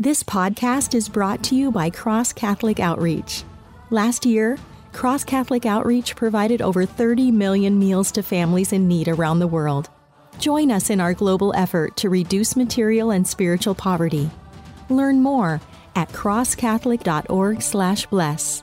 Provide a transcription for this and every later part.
This podcast is brought to you by Cross Catholic Outreach. Last year, Cross Catholic Outreach provided over 30 million meals to families in need around the world. Join us in our global effort to reduce material and spiritual poverty. Learn more at crosscatholic.org/bless.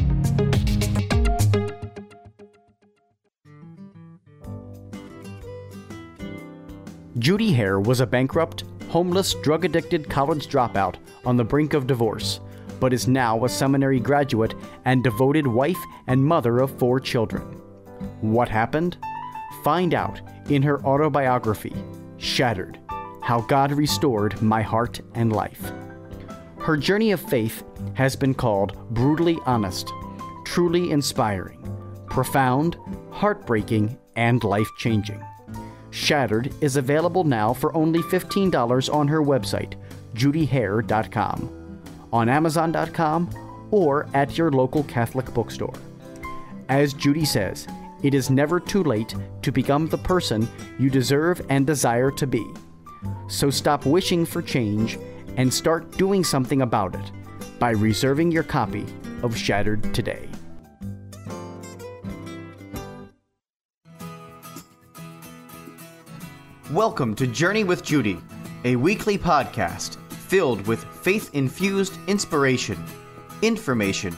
Judy Hare was a bankrupt, homeless, drug addicted college dropout on the brink of divorce, but is now a seminary graduate and devoted wife and mother of four children. What happened? Find out in her autobiography, Shattered How God Restored My Heart and Life. Her journey of faith has been called brutally honest, truly inspiring, profound, heartbreaking, and life changing. Shattered is available now for only $15 on her website, judyhare.com, on amazon.com, or at your local Catholic bookstore. As Judy says, it is never too late to become the person you deserve and desire to be. So stop wishing for change and start doing something about it by reserving your copy of Shattered today. Welcome to Journey with Judy, a weekly podcast filled with faith infused inspiration, information,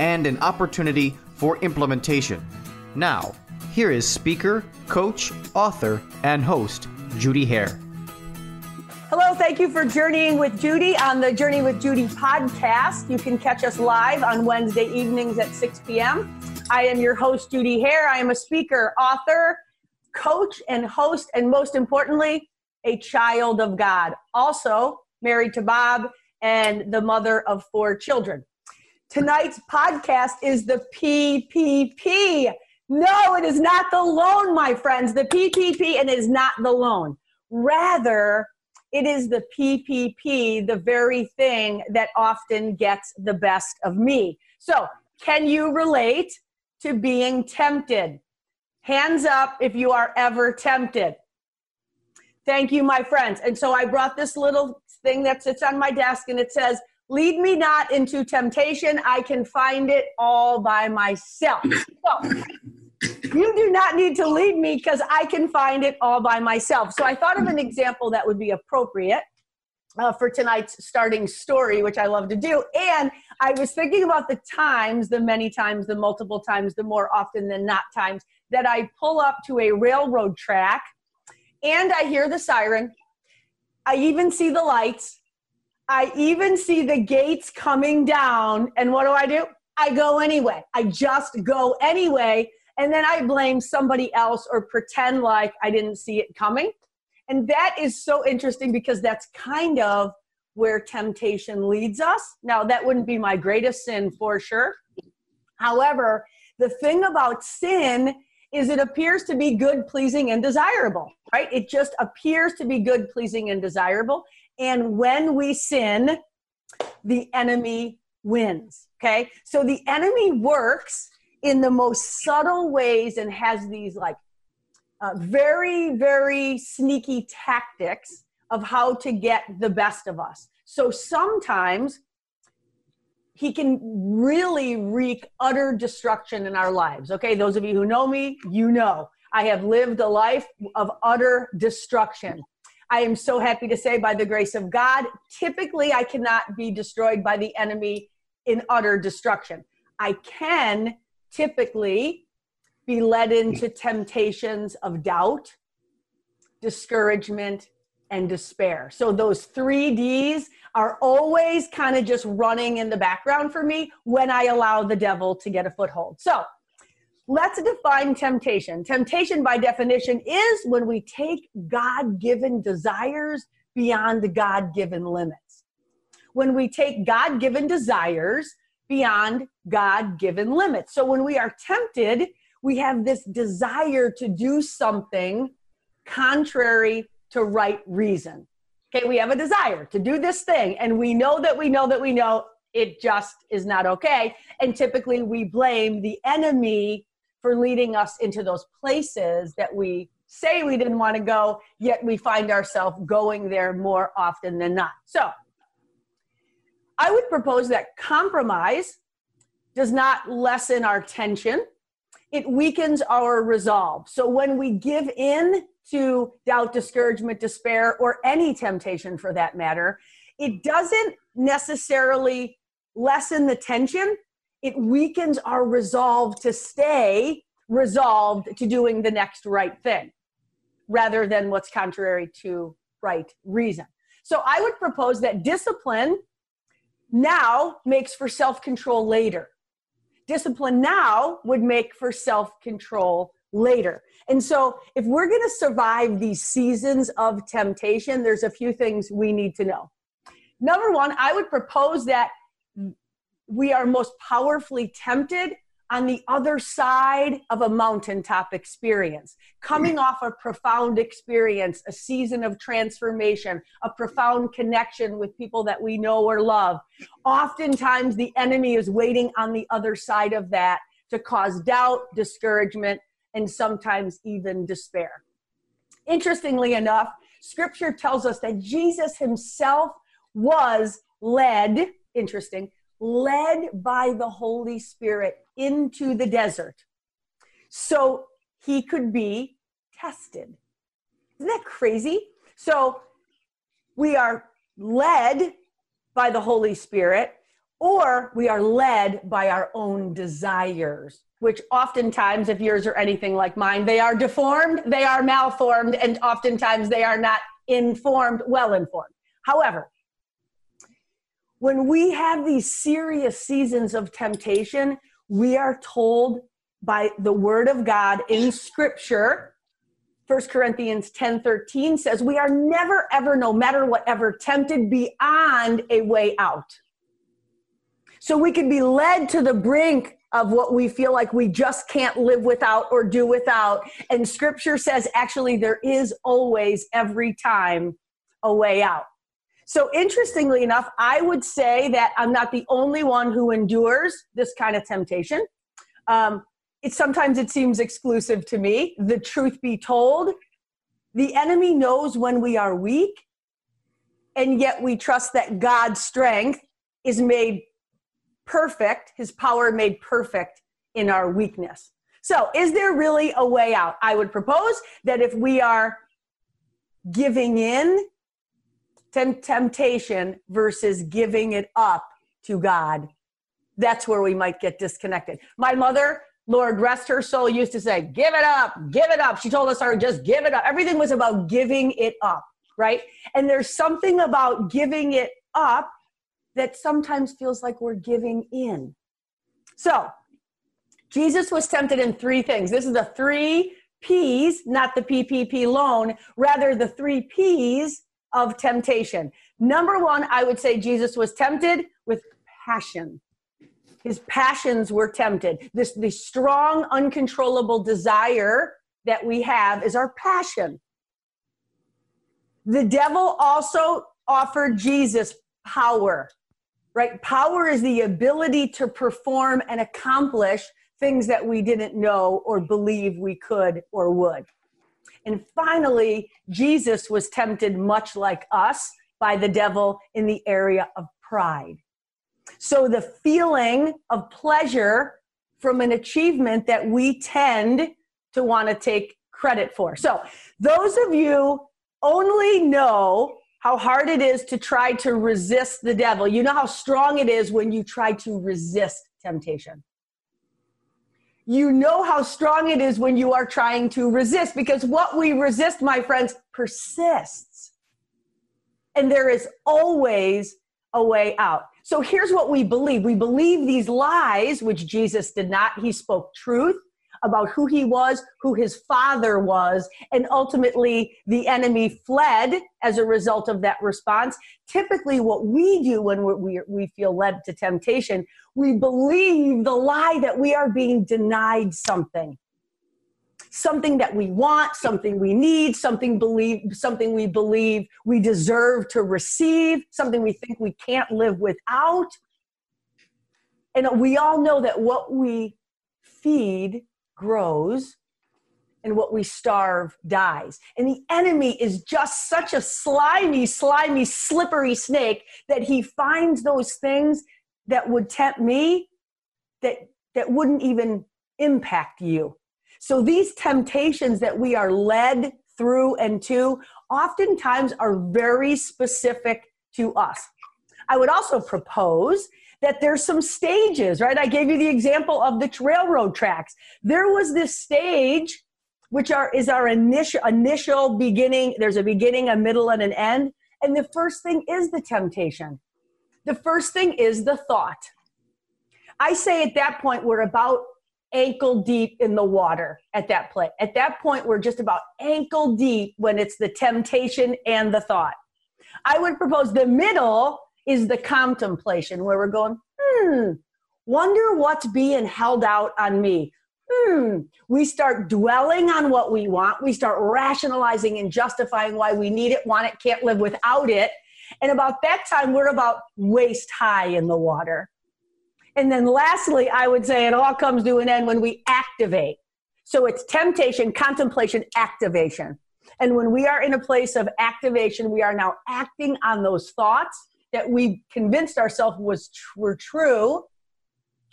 and an opportunity for implementation. Now, here is speaker, coach, author, and host, Judy Hare. Hello, thank you for journeying with Judy on the Journey with Judy podcast. You can catch us live on Wednesday evenings at 6 p.m. I am your host, Judy Hare. I am a speaker, author, coach and host, and most importantly, a child of God. Also married to Bob and the mother of four children. Tonight's podcast is the PPP. No, it is not the loan, my friends. The PPP, and it is not the loan. Rather, it is the PPP, the very thing that often gets the best of me. So, can you relate to being tempted? Hands up if you are ever tempted. Thank you, my friends. And so I brought this little thing that sits on my desk and it says, Lead me not into temptation. I can find it all by myself. So, you do not need to lead me because I can find it all by myself. So I thought of an example that would be appropriate uh, for tonight's starting story, which I love to do. And I was thinking about the times, the many times, the multiple times, the more often than not times that I pull up to a railroad track and I hear the siren. I even see the lights. I even see the gates coming down. And what do I do? I go anyway. I just go anyway. And then I blame somebody else or pretend like I didn't see it coming. And that is so interesting because that's kind of where temptation leads us. Now, that wouldn't be my greatest sin for sure. However, the thing about sin is it appears to be good, pleasing, and desirable, right? It just appears to be good, pleasing, and desirable. And when we sin, the enemy wins, okay? So the enemy works in the most subtle ways and has these like uh, very, very sneaky tactics of how to get the best of us. So sometimes he can really wreak utter destruction in our lives. Okay, those of you who know me, you know I have lived a life of utter destruction. I am so happy to say, by the grace of God, typically I cannot be destroyed by the enemy in utter destruction. I can typically be led into temptations of doubt, discouragement, and despair. So those three D's are always kind of just running in the background for me when I allow the devil to get a foothold. So let's define temptation. Temptation, by definition, is when we take God given desires beyond the God given limits. When we take God given desires beyond God given limits. So when we are tempted, we have this desire to do something contrary to right reason. Okay, we have a desire to do this thing, and we know that we know that we know it just is not okay. And typically we blame the enemy for leading us into those places that we say we didn't want to go, yet we find ourselves going there more often than not. So I would propose that compromise does not lessen our tension it weakens our resolve. So when we give in to doubt, discouragement, despair, or any temptation for that matter, it doesn't necessarily lessen the tension. It weakens our resolve to stay resolved to doing the next right thing rather than what's contrary to right reason. So I would propose that discipline now makes for self control later discipline now would make for self control later. And so, if we're going to survive these seasons of temptation, there's a few things we need to know. Number one, I would propose that we are most powerfully tempted on the other side of a mountaintop experience, coming off a profound experience, a season of transformation, a profound connection with people that we know or love. Oftentimes, the enemy is waiting on the other side of that to cause doubt, discouragement, and sometimes even despair. Interestingly enough, scripture tells us that Jesus himself was led, interesting, led by the Holy Spirit into the desert so he could be tested. Isn't that crazy? So we are led by the Holy Spirit, or we are led by our own desires, which oftentimes, if yours are anything like mine, they are deformed, they are malformed, and oftentimes they are not informed, well informed. However, when we have these serious seasons of temptation, we are told by the word of God in scripture, 1 Corinthians 10 13 says, We are never, ever, no matter whatever, tempted beyond a way out. So we can be led to the brink of what we feel like we just can't live without or do without. And scripture says, actually, there is always, every time, a way out. So, interestingly enough, I would say that I'm not the only one who endures this kind of temptation. Um, it sometimes it seems exclusive to me. The truth be told, the enemy knows when we are weak, and yet we trust that God's strength is made perfect, His power made perfect in our weakness. So, is there really a way out? I would propose that if we are giving in temptation versus giving it up to God. That's where we might get disconnected. My mother, Lord rest her soul, used to say, Give it up, give it up. She told us, "Sorry, just give it up. Everything was about giving it up, right? And there's something about giving it up that sometimes feels like we're giving in. So, Jesus was tempted in three things. This is the three P's, not the PPP loan, rather, the three P's of temptation. Number one, I would say Jesus was tempted with passion. His passions were tempted. This the strong, uncontrollable desire that we have is our passion. The devil also offered Jesus power, right? Power is the ability to perform and accomplish things that we didn't know or believe we could or would. And finally, Jesus was tempted much like us by the devil in the area of pride. So the feeling of pleasure from an achievement that we tend to want to take credit for. So those of you only know how hard it is to try to resist the devil. You know how strong it is when you try to resist temptation you know how strong it is when you are trying to resist because what we resist, my friends, persists. And there is always a way out. So here's what we believe we believe these lies, which Jesus did not. He spoke truth about who he was, who his father was, and ultimately the enemy fled as a result of that response. Typically, what we do when we, we feel led to temptation, we believe the lie that we are being denied something something that we want, something we need, something believe something we believe we deserve to receive, something we think we can't live without. And we all know that what we feed grows and what we starve dies. And the enemy is just such a slimy, slimy, slippery snake that he finds those things that would tempt me that that wouldn't even impact you. So these temptations that we are led through and to oftentimes are very specific to us. I would also propose that there's some stages, right? I gave you the example of the railroad tracks. There was this stage, which are is our initial initial beginning. There's a beginning, a middle, and an end. And the first thing is the temptation. The first thing is the thought. I say at that point we're about ankle deep in the water at that point. At that point, we're just about ankle deep when it's the temptation and the thought. I would propose the middle is the contemplation where we're going, hmm, wonder what's being held out on me. Hmm, we start dwelling on what we want. We start rationalizing and justifying why we need it, want it, can't live without it. And about that time, we're about waist high in the water. And then lastly, I would say it all comes to an end when we activate. So it's temptation, contemplation, activation. And when we are in a place of activation, we are now acting on those thoughts that we convinced ourselves was were true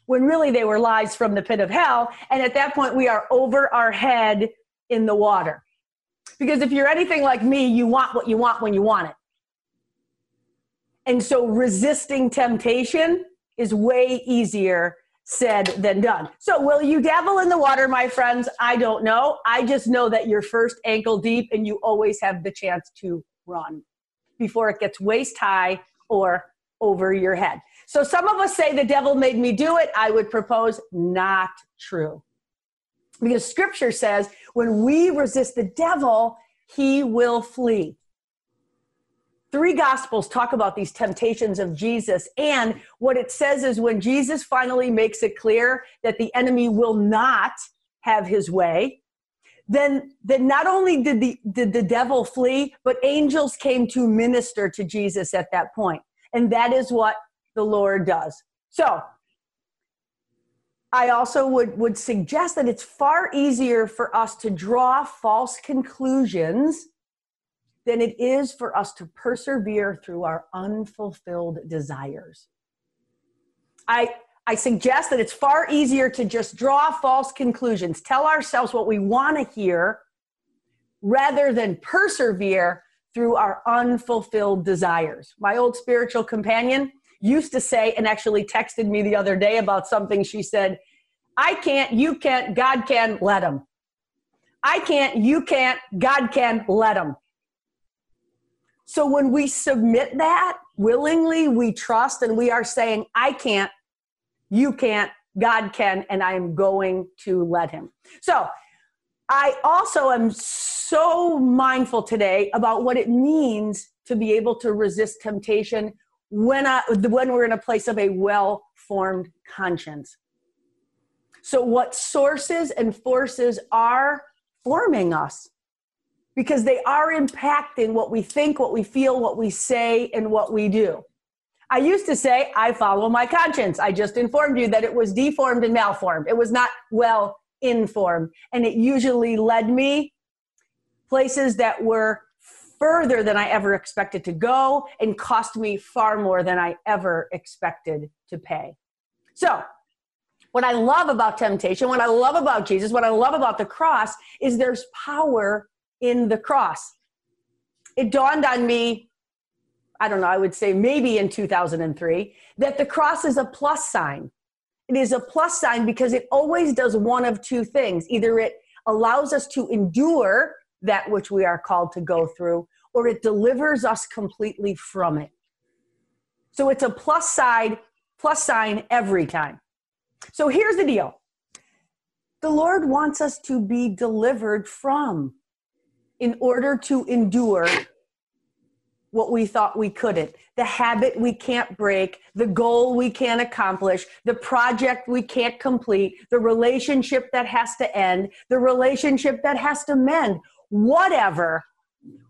when really they were lies from the pit of hell and at that point we are over our head in the water because if you're anything like me you want what you want when you want it and so resisting temptation is way easier said than done. So, will you dabble in the water, my friends? I don't know. I just know that you're first ankle deep and you always have the chance to run before it gets waist high or over your head. So some of us say the devil made me do it. I would propose not true. Because scripture says when we resist the devil, he will flee. Three gospels talk about these temptations of Jesus. And what it says is when Jesus finally makes it clear that the enemy will not have his way, then, then not only did the, did the devil flee, but angels came to minister to Jesus at that point. And that is what the Lord does. So I also would, would suggest that it's far easier for us to draw false conclusions than it is for us to persevere through our unfulfilled desires. I, I suggest that it's far easier to just draw false conclusions, tell ourselves what we want to hear, rather than persevere through our unfulfilled desires. My old spiritual companion used to say, and actually texted me the other day about something. She said, I can't, you can't, God can, let him. I can't, you can't, God can, let him. So when we submit that willingly, we trust and we are saying, I can't, you can't, God can, and I am going to let him. So I also am so mindful today about what it means to be able to resist temptation when, I, when we're in a place of a well formed conscience. So, what sources and forces are forming us? Because they are impacting what we think, what we feel, what we say, and what we do. I used to say, I follow my conscience. I just informed you that it was deformed and malformed. It was not well informed. And it usually led me places that were further than I ever expected to go and cost me far more than I ever expected to pay. So, what I love about temptation, what I love about Jesus, what I love about the cross is there's power in the cross. It dawned on me, I don't know, I would say maybe in 2003, that the cross is a plus sign. It is a plus sign because it always does one of two things. Either it allows us to endure that which we are called to go through, or it delivers us completely from it. So it's a plus side, plus sign every time. So here's the deal. the Lord wants us to be delivered from in order to endure what we thought we couldn't, the habit we can't break, the goal we can't accomplish, the project we can't complete, the relationship that has to end, the relationship that has to mend, whatever.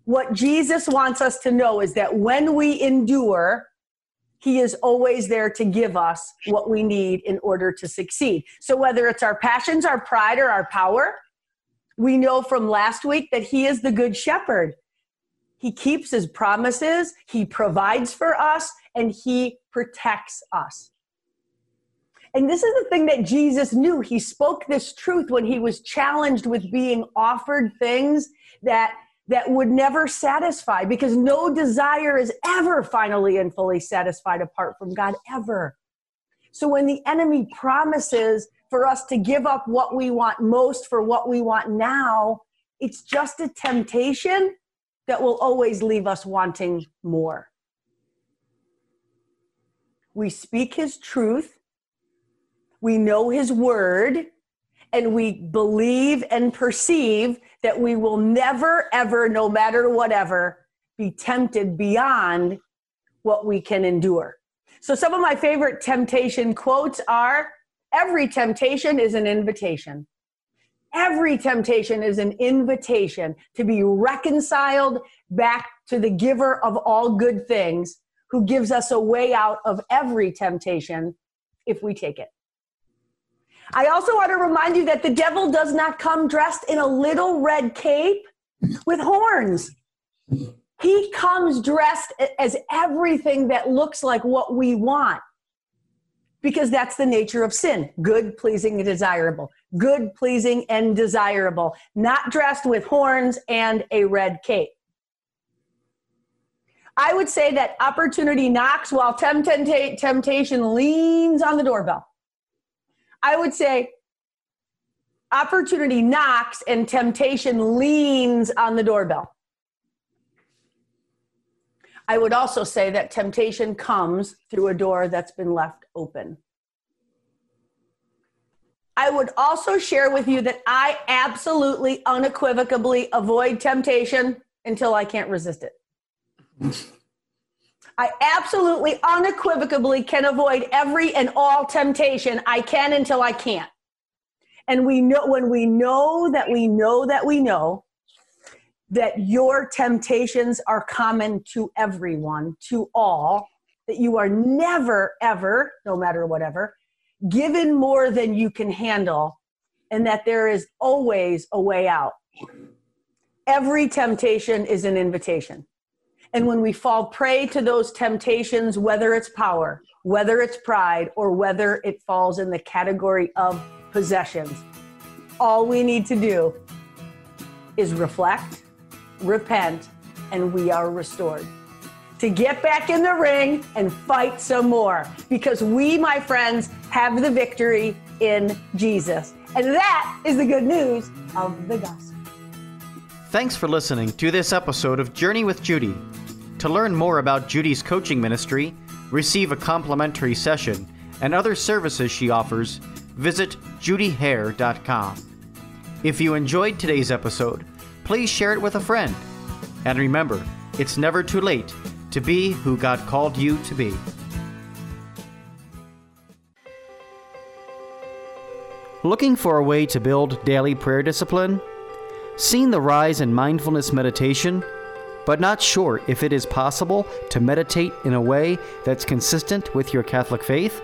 What Jesus wants us to know is that when we endure, he is always there to give us what we need in order to succeed. So, whether it's our passions, our pride, or our power, we know from last week that He is the good shepherd. He keeps His promises, He provides for us, and He protects us. And this is the thing that Jesus knew. He spoke this truth when he was challenged with being offered things that that would never satisfy because no desire is ever finally and fully satisfied apart from God, ever. So when the enemy promises for us to give up what we want most for what we want now, it's just a temptation that will always leave us wanting more. We speak his truth, we know his word, and we believe and perceive that we will never, ever, no matter whatever, be tempted beyond what we can endure. So, some of my favorite temptation quotes are Every temptation is an invitation. Every temptation is an invitation to be reconciled back to the giver of all good things, who gives us a way out of every temptation if we take it. I also want to remind you that the devil does not come dressed in a little red cape with horns. He comes dressed as everything that looks like what we want because that's the nature of sin good, pleasing, and desirable. Good, pleasing, and desirable. Not dressed with horns and a red cape. I would say that opportunity knocks while temptation leans on the doorbell. I would say opportunity knocks and temptation leans on the doorbell. I would also say that temptation comes through a door that's been left open. I would also share with you that I absolutely unequivocally avoid temptation until I can't resist it. I absolutely unequivocally can avoid every and all temptation. I can until I can't. And we know when we know that we know that we know that your temptations are common to everyone, to all, that you are never, ever, no matter whatever, given more than you can handle, and that there is always a way out. Every temptation is an invitation. And when we fall prey to those temptations, whether it's power, whether it's pride, or whether it falls in the category of possessions, all we need to do is reflect, repent, and we are restored. To get back in the ring and fight some more because we, my friends, have the victory in Jesus. And that is the good news of the gospel. Thanks for listening to this episode of Journey with Judy. To learn more about Judy's coaching ministry, receive a complimentary session, and other services she offers, visit judyhare.com. If you enjoyed today's episode, please share it with a friend. And remember, it's never too late to be who God called you to be. Looking for a way to build daily prayer discipline? Seen the rise in mindfulness meditation? but not sure if it is possible to meditate in a way that's consistent with your Catholic faith?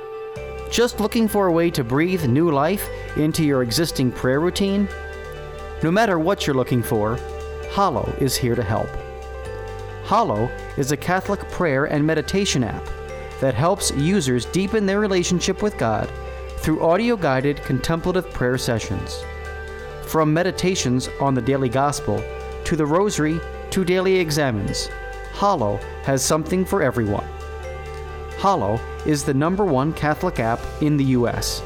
Just looking for a way to breathe new life into your existing prayer routine? No matter what you're looking for, Hallow is here to help. Hallow is a Catholic prayer and meditation app that helps users deepen their relationship with God through audio guided contemplative prayer sessions. From meditations on the daily gospel to the rosary to daily examens, Hallow has something for everyone. Hallow is the number one Catholic app in the US.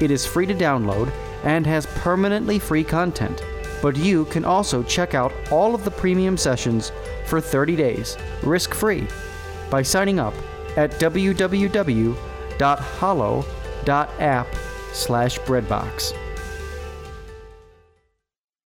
It is free to download and has permanently free content, but you can also check out all of the premium sessions for 30 days, risk free, by signing up at www.hallow.app/breadbox.